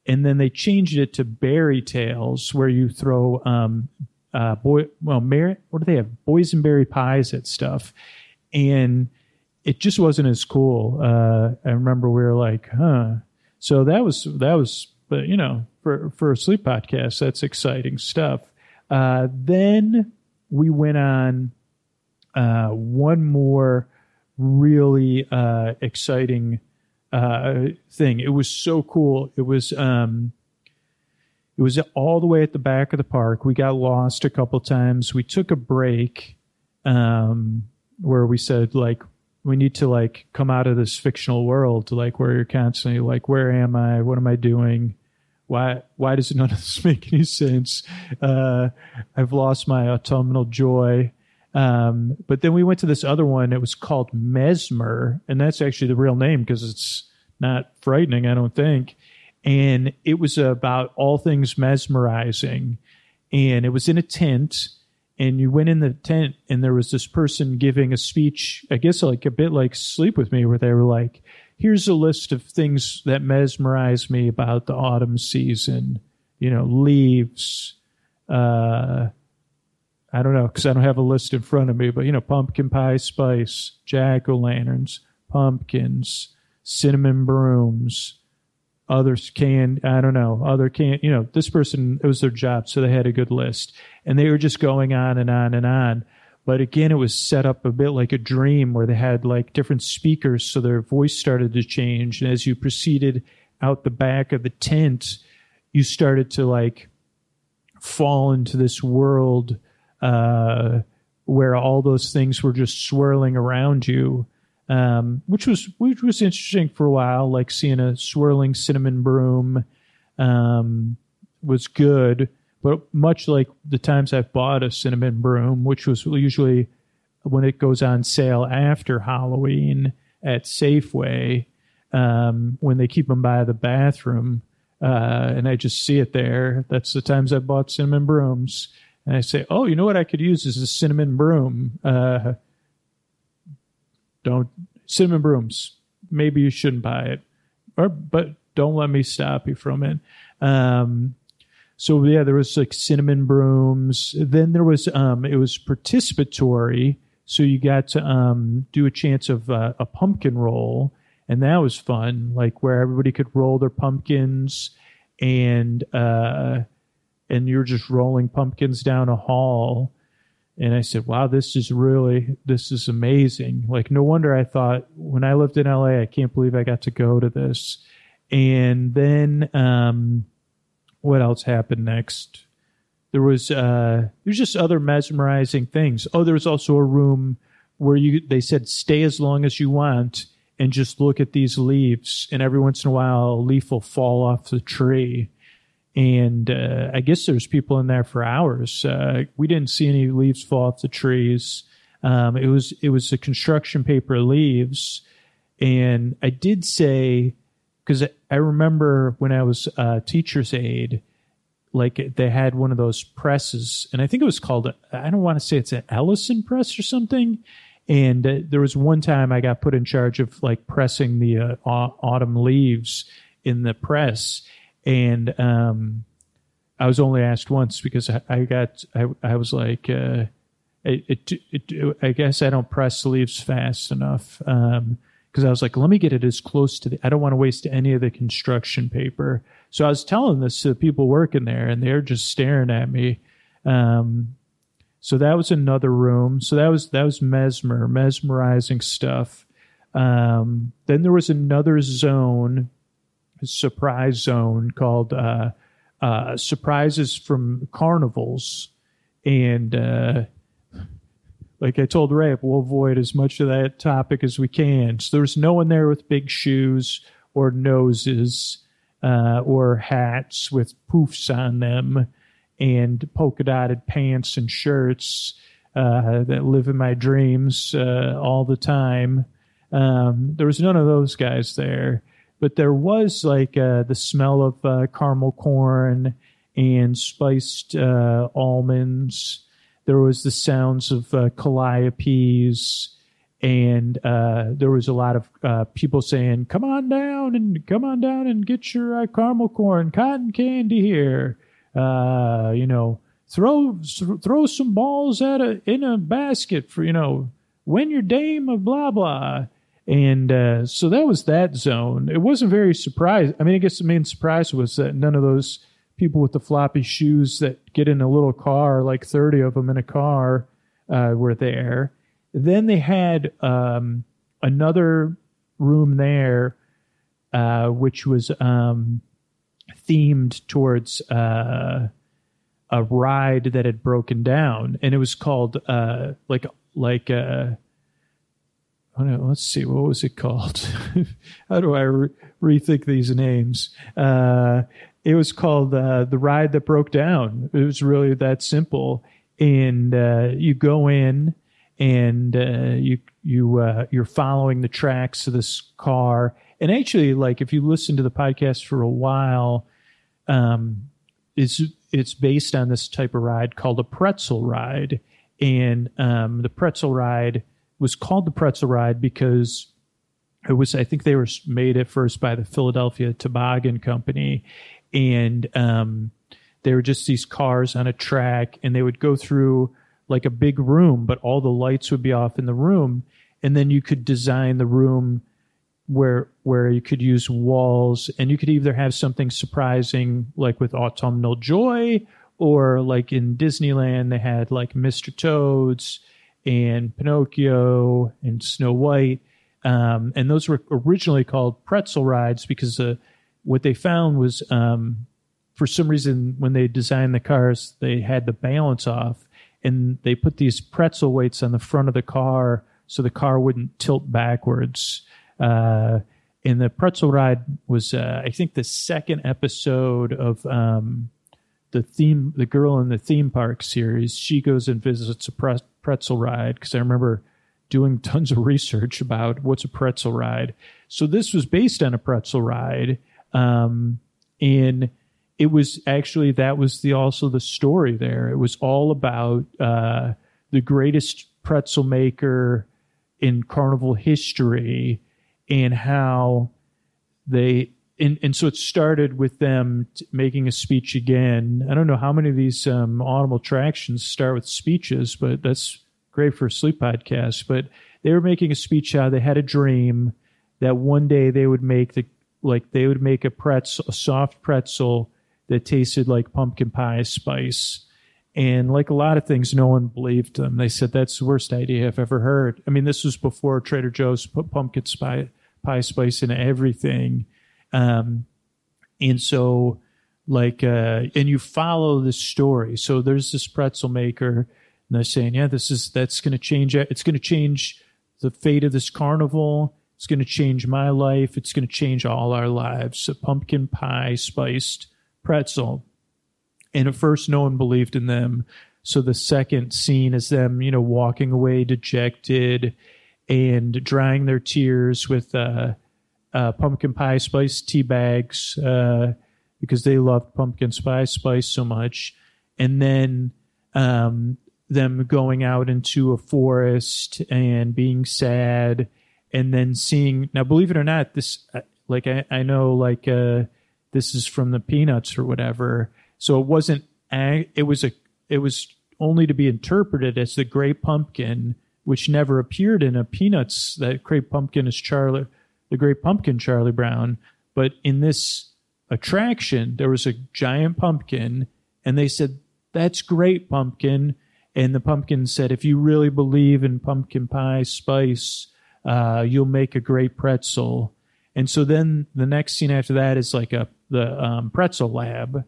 And then they changed it to berry tales, where you throw um, uh, boy, well, Mary, what do they have? Boysenberry pies at stuff, and it just wasn't as cool. Uh, I remember we were like, huh. So that was that was, but you know, for for a sleep podcast, that's exciting stuff. Uh, then we went on uh, one more really uh, exciting uh, thing. It was so cool. It was um, it was all the way at the back of the park. We got lost a couple times. We took a break um, where we said like we need to like come out of this fictional world, to like where you're constantly like, where am I? What am I doing? Why why does none of this (laughs) make any sense? Uh, I've lost my autumnal joy. Um, but then we went to this other one. It was called Mesmer, and that's actually the real name because it's not frightening, I don't think. And it was about all things mesmerizing. And it was in a tent. And you went in the tent, and there was this person giving a speech, I guess like a bit like Sleep With Me, where they were like, here's a list of things that mesmerize me about the autumn season. You know, leaves, uh, I don't know because I don't have a list in front of me, but you know, pumpkin pie spice, jack o' lanterns, pumpkins, cinnamon brooms, others can I don't know, other can't you know, this person it was their job, so they had a good list. And they were just going on and on and on. But again, it was set up a bit like a dream where they had like different speakers, so their voice started to change. And as you proceeded out the back of the tent, you started to like fall into this world uh, where all those things were just swirling around you, um, which was which was interesting for a while. Like seeing a swirling cinnamon broom um, was good, but much like the times I've bought a cinnamon broom, which was usually when it goes on sale after Halloween at Safeway, um, when they keep them by the bathroom. Uh, and I just see it there. That's the times I bought cinnamon brooms and I say, "Oh, you know what I could use is a cinnamon broom." Uh, don't cinnamon brooms. Maybe you shouldn't buy it, or but don't let me stop you from it. Um, so yeah, there was like cinnamon brooms. Then there was um, it was participatory, so you got to um, do a chance of uh, a pumpkin roll, and that was fun. Like where everybody could roll their pumpkins, and uh, and you're just rolling pumpkins down a hall. And I said, wow, this is really, this is amazing. Like, no wonder I thought when I lived in LA, I can't believe I got to go to this. And then, um, what else happened next? There was, uh, there's just other mesmerizing things. Oh, there was also a room where you, they said, stay as long as you want and just look at these leaves. And every once in a while, a leaf will fall off the tree and uh, I guess there's people in there for hours. Uh, we didn't see any leaves fall off the trees. Um, it was it was the construction paper leaves, and I did say because I remember when I was a teacher's aide, like they had one of those presses, and I think it was called I don't want to say it's an Ellison press or something. And uh, there was one time I got put in charge of like pressing the uh, autumn leaves in the press and um, I was only asked once because I, I got I, I was like, uh, it, it, it, I guess I don't press leaves fast enough because um, I was like, let me get it as close to the. I don't want to waste any of the construction paper. So I was telling this to the people working there, and they're just staring at me. Um, so that was another room. So that was that was mesmer, mesmerizing stuff. Um, then there was another zone, surprise zone called uh, uh, surprises from carnivals, and uh, like I told Ray, we'll avoid as much of that topic as we can. So there's no one there with big shoes or noses uh, or hats with poofs on them and polka dotted pants and shirts uh, that live in my dreams uh, all the time. Um, there was none of those guys there, but there was like uh, the smell of uh, caramel corn and spiced uh, almonds there was the sounds of uh, calliopes, and uh, there was a lot of uh, people saying, "Come on down and come on down and get your caramel corn, cotton candy here." You know, throw throw some balls at a in a basket for you know, win your dame of blah blah. And uh, so that was that zone. It wasn't very surprised. I mean, I guess the main surprise was that none of those people with the floppy shoes that get in a little car, like 30 of them in a car, uh, were there. Then they had um, another room there, uh, which was um, themed towards uh, a ride that had broken down, and it was called uh, like like uh, let's see, what was it called? (laughs) How do I re- rethink these names? Uh, it was called uh, the ride that broke down. It was really that simple. And uh, you go in, and uh, you you uh, you're following the tracks of this car. And actually, like if you listen to the podcast for a while, um, it's it's based on this type of ride called a pretzel ride. And um, the pretzel ride was called the pretzel ride because it was I think they were made at first by the Philadelphia Toboggan Company, and um, they were just these cars on a track, and they would go through like a big room, but all the lights would be off in the room, and then you could design the room where where you could use walls, and you could either have something surprising like with Autumnal Joy, or like in Disneyland they had like Mr. Toads and Pinocchio and Snow White. Um, and those were originally called pretzel rides because uh, what they found was um, for some reason when they designed the cars they had the balance off and they put these pretzel weights on the front of the car so the car wouldn't tilt backwards uh, and the pretzel ride was uh, i think the second episode of um, the theme the girl in the theme park series she goes and visits a pretzel ride because i remember doing (laughs) tons of research about what's a pretzel ride so this was based on a pretzel ride um, and it was actually that was the also the story there. It was all about uh, the greatest pretzel maker in carnival history and how they and, and so it started with them t- making a speech again. I don't know how many of these um, autumnal attractions start with speeches, but that's great for a sleep podcast. But they were making a speech they had a dream that one day they would make the like they would make a pretzel, a soft pretzel that tasted like pumpkin pie spice. And like a lot of things, no one believed them. They said that's the worst idea I've ever heard. I mean, this was before Trader Joe's put pumpkin pie spice in everything. Um, and so, like, uh, and you follow the story. So there's this pretzel maker, and they're saying, yeah, this is that's going to change. It's going to change the fate of this carnival. It's going to change my life. It's going to change all our lives. A pumpkin pie spiced pretzel. And at first, no one believed in them. So the second scene is them, you know, walking away dejected and drying their tears with uh, uh, pumpkin pie spice tea bags uh, because they loved pumpkin spice spice so much. And then um, them going out into a forest and being sad and then seeing now believe it or not this uh, like i, I know like uh, this is from the peanuts or whatever so it wasn't it was a it was only to be interpreted as the Great Pumpkin, which never appeared in a Peanuts. That Great Pumpkin is Charlie, the Great Pumpkin, Charlie Brown. But in this attraction, there was a giant pumpkin, and they said, "That's great, pumpkin." And the pumpkin said, "If you really believe in pumpkin pie spice, uh, you'll make a great pretzel." And so then the next scene after that is like a the um, pretzel lab,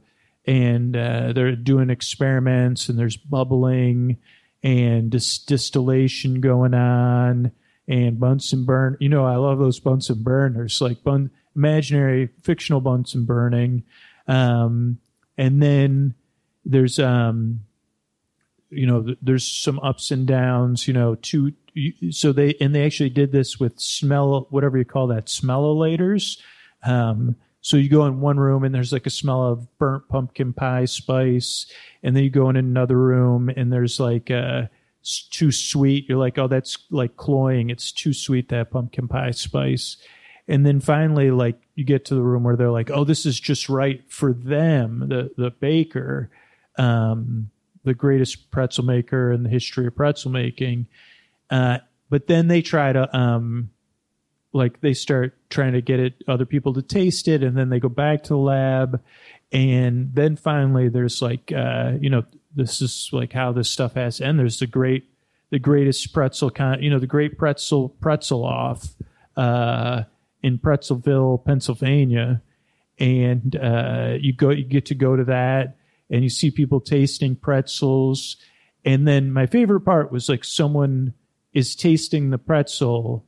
and uh, they're doing experiments, and there's bubbling and dis- distillation going on, and Bunsen burn. You know, I love those Bunsen burners, like bun imaginary fictional Bunsen burning, um, and then there's um, you know, there's some ups and downs. You know, two so they and they actually did this with smell whatever you call that smellolators um, so you go in one room and there's like a smell of burnt pumpkin pie spice and then you go in another room and there's like uh too sweet. You're like oh that's like cloying. It's too sweet that pumpkin pie spice. And then finally like you get to the room where they're like oh this is just right for them the the baker um the greatest pretzel maker in the history of pretzel making. Uh, but then they try to um, like they start trying to get it other people to taste it, and then they go back to the lab, and then finally there's like uh, you know this is like how this stuff has to end. There's the great the greatest pretzel con you know the great pretzel pretzel off uh, in Pretzelville, Pennsylvania, and uh, you go you get to go to that and you see people tasting pretzels. And then my favorite part was like someone is tasting the pretzel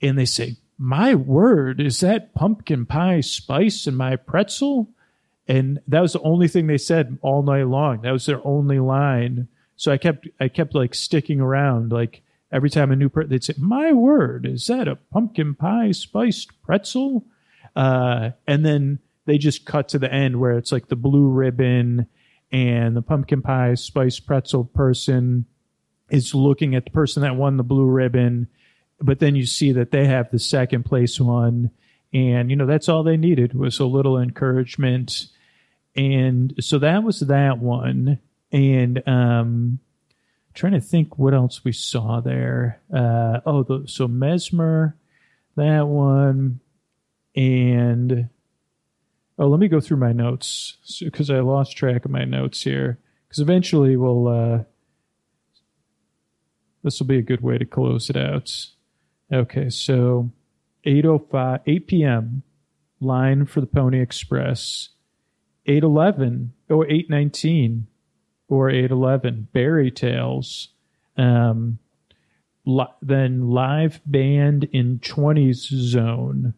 and they say, My word, is that pumpkin pie spice in my pretzel? And that was the only thing they said all night long. That was their only line. So I kept I kept like sticking around. Like every time a new person, they'd say, "My word, is that a pumpkin pie spiced pretzel?" Uh, and then they just cut to the end where it's like the blue ribbon and the pumpkin pie spiced pretzel person is looking at the person that won the blue ribbon, but then you see that they have the second place one. And, you know, that's all they needed was a little encouragement. And so that was that one. And, um, trying to think what else we saw there. Uh, oh, the, so Mesmer, that one. And, oh, let me go through my notes because I lost track of my notes here. Because eventually we'll, uh, this will be a good way to close it out. Okay, so 805 8 p.m. line for the Pony Express. 811 or 819 or 811 Berry Tales. Um, li- then live band in 20s zone.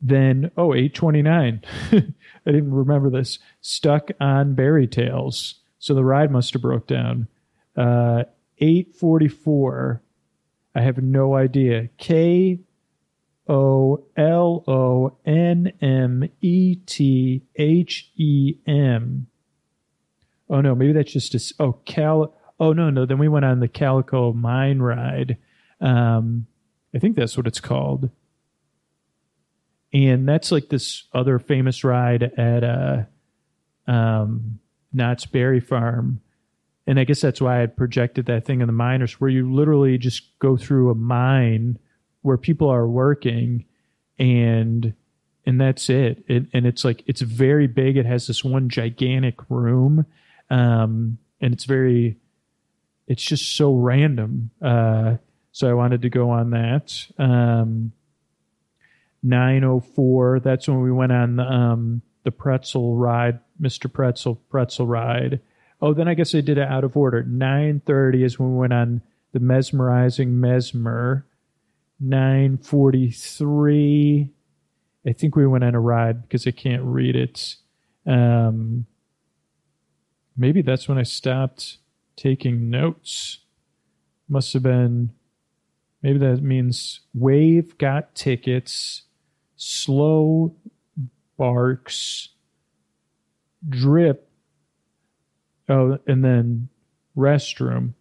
Then oh 829. (laughs) I didn't remember this. Stuck on Berry Tales. So the ride must have broke down. Uh, 844. I have no idea. K O L O N M E T H E M. Oh no, maybe that's just a oh Cal. Oh no, no. Then we went on the Calico Mine ride. Um, I think that's what it's called. And that's like this other famous ride at uh, um, Knott's Berry Farm and I guess that's why I projected that thing in the miners where you literally just go through a mine where people are working and and that's it. it and it's like it's very big. It has this one gigantic room. Um, and it's very it's just so random. Uh, so I wanted to go on that. Um, 904, that's when we went on the, um, the pretzel ride, Mr. Pretzel pretzel ride. Oh, then I guess I did it out of order. 9.30 is when we went on the mesmerizing mesmer. 9.43, I think we went on a ride because I can't read it. Um, maybe that's when I stopped taking notes. Must have been, maybe that means Wave got tickets, slow barks, drip Oh, and then restroom.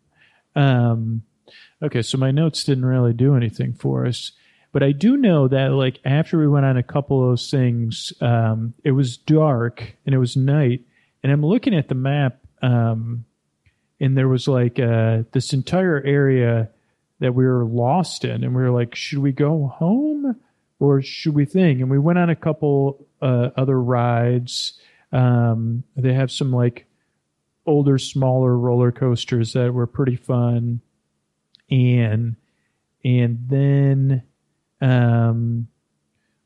Um, okay, so my notes didn't really do anything for us, but I do know that like after we went on a couple of those things, um, it was dark and it was night, and I'm looking at the map, um, and there was like uh, this entire area that we were lost in, and we were like, should we go home or should we think? And we went on a couple uh, other rides. Um, they have some like older, smaller roller coasters that were pretty fun, and and then um,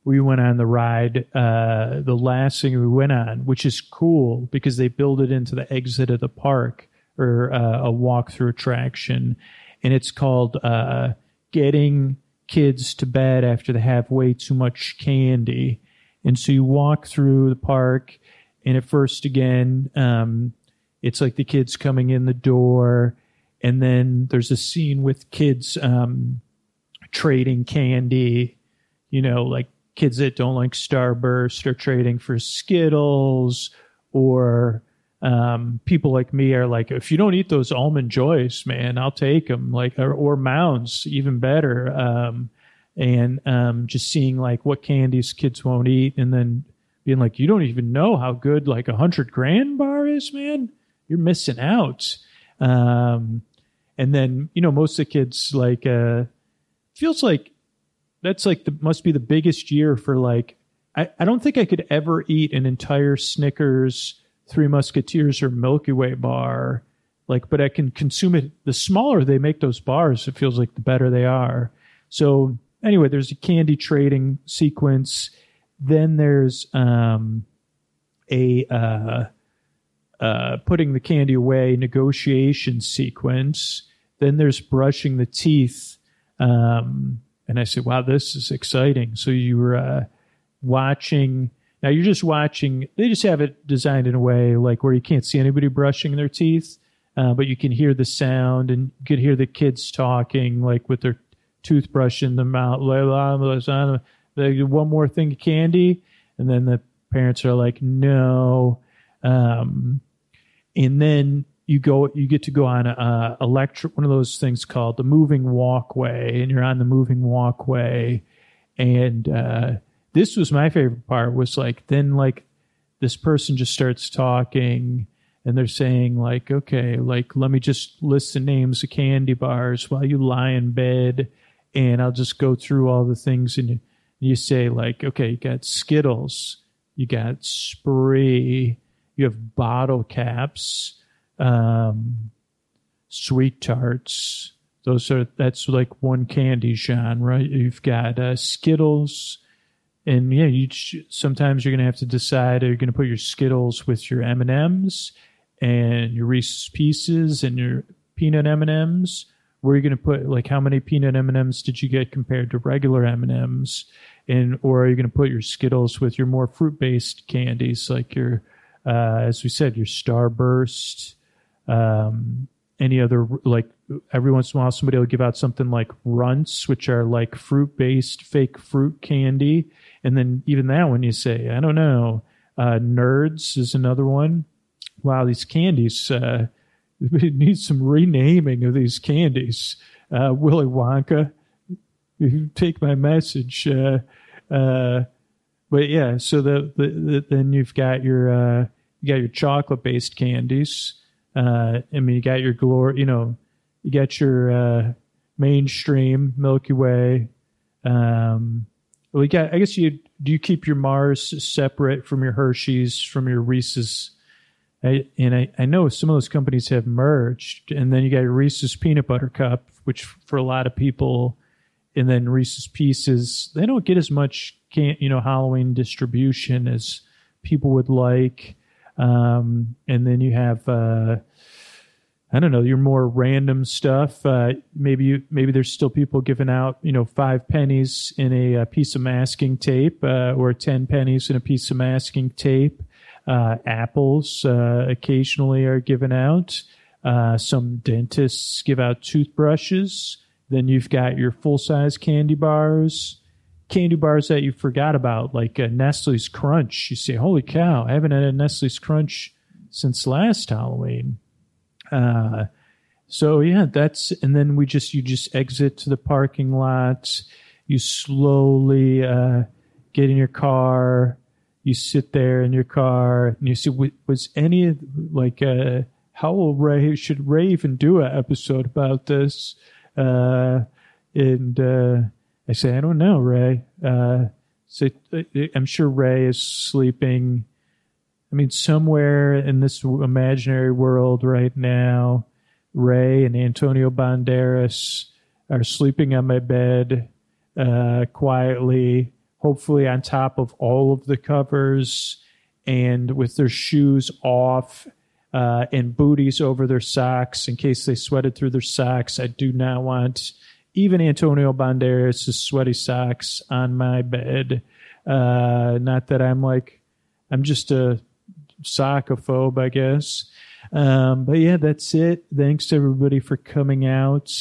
we went on the ride. Uh, the last thing we went on, which is cool because they build it into the exit of the park or uh, a walk-through attraction, and it's called uh, "Getting Kids to Bed After They Have Way Too Much Candy." And so you walk through the park, and at first, again, um, it's like the kids coming in the door, and then there's a scene with kids um, trading candy. You know, like kids that don't like Starburst are trading for Skittles, or um, people like me are like, if you don't eat those almond joys, man, I'll take them. Like, or, or mounds, even better. Um, and um, just seeing like what candies kids won't eat, and then being like, you don't even know how good like a hundred grand bar is, man. You're missing out. Um, and then you know most of the kids like uh, feels like that's like the must be the biggest year for like I, I don't think I could ever eat an entire Snickers, Three Musketeers, or Milky Way bar. Like, but I can consume it. The smaller they make those bars, it feels like the better they are. So anyway, there's a candy trading sequence. Then there's um, a uh, uh, putting the candy away negotiation sequence. Then there's brushing the teeth. Um, and I said, wow, this is exciting. So you were uh, watching. Now you're just watching. They just have it designed in a way like where you can't see anybody brushing their teeth, uh, but you can hear the sound and you could hear the kids talking like with their toothbrush in the mouth. One more thing of candy, and then the parents are like, "No," um, and then you go, you get to go on a, a electric one of those things called the moving walkway, and you're on the moving walkway, and uh, this was my favorite part. Was like then like this person just starts talking and they're saying like okay like let me just list the names of candy bars while you lie in bed and I'll just go through all the things and you, you say like, okay, you got Skittles, you got Spree, you have bottle caps, um, sweet tarts. Those are that's like one candy genre. You've got uh, Skittles, and yeah, you sometimes you're gonna have to decide: are you gonna put your Skittles with your M and M's and your Reese's Pieces and your peanut M and M's? where are you going to put like how many peanut M&Ms did you get compared to regular M&Ms and or are you going to put your Skittles with your more fruit based candies like your uh, as we said your Starburst um, any other like every once in a while somebody will give out something like runts which are like fruit based fake fruit candy and then even that one you say I don't know uh, nerds is another one wow these candies uh, (laughs) we need some renaming of these candies. Uh, Willy Wonka, (laughs) take my message. Uh, uh, but yeah, so the, the, the, then you've got your uh, you got your chocolate based candies. Uh, I mean, you got your glory. You know, you got your uh, mainstream Milky Way. Um, well, you got. I guess you do. You keep your Mars separate from your Hershey's, from your Reese's I, and I, I know some of those companies have merged, and then you got your Reese's Peanut Butter Cup, which for a lot of people, and then Reese's Pieces, they don't get as much, can you know, Halloween distribution as people would like. Um, and then you have, uh, I don't know, your more random stuff. Uh, maybe you, maybe there's still people giving out, you know, five pennies in a, a piece of masking tape, uh, or ten pennies in a piece of masking tape. Uh, apples uh, occasionally are given out. Uh, some dentists give out toothbrushes. Then you've got your full size candy bars, candy bars that you forgot about, like Nestle's Crunch. You say, "Holy cow! I haven't had a Nestle's Crunch since last Halloween." Uh, so yeah, that's and then we just you just exit to the parking lot. You slowly uh, get in your car you sit there in your car and you see was any like uh, how will Ray should Ray even do an episode about this? Uh, and uh, I say, I don't know, Ray. Uh, so I'm sure Ray is sleeping. I mean, somewhere in this imaginary world right now, Ray and Antonio Banderas are sleeping on my bed uh, quietly, hopefully on top of all of the covers and with their shoes off uh, and booties over their socks in case they sweated through their socks. I do not want even Antonio Banderas' sweaty socks on my bed. Uh, not that I'm like, I'm just a sockophobe, I guess. Um, but yeah, that's it. Thanks everybody for coming out.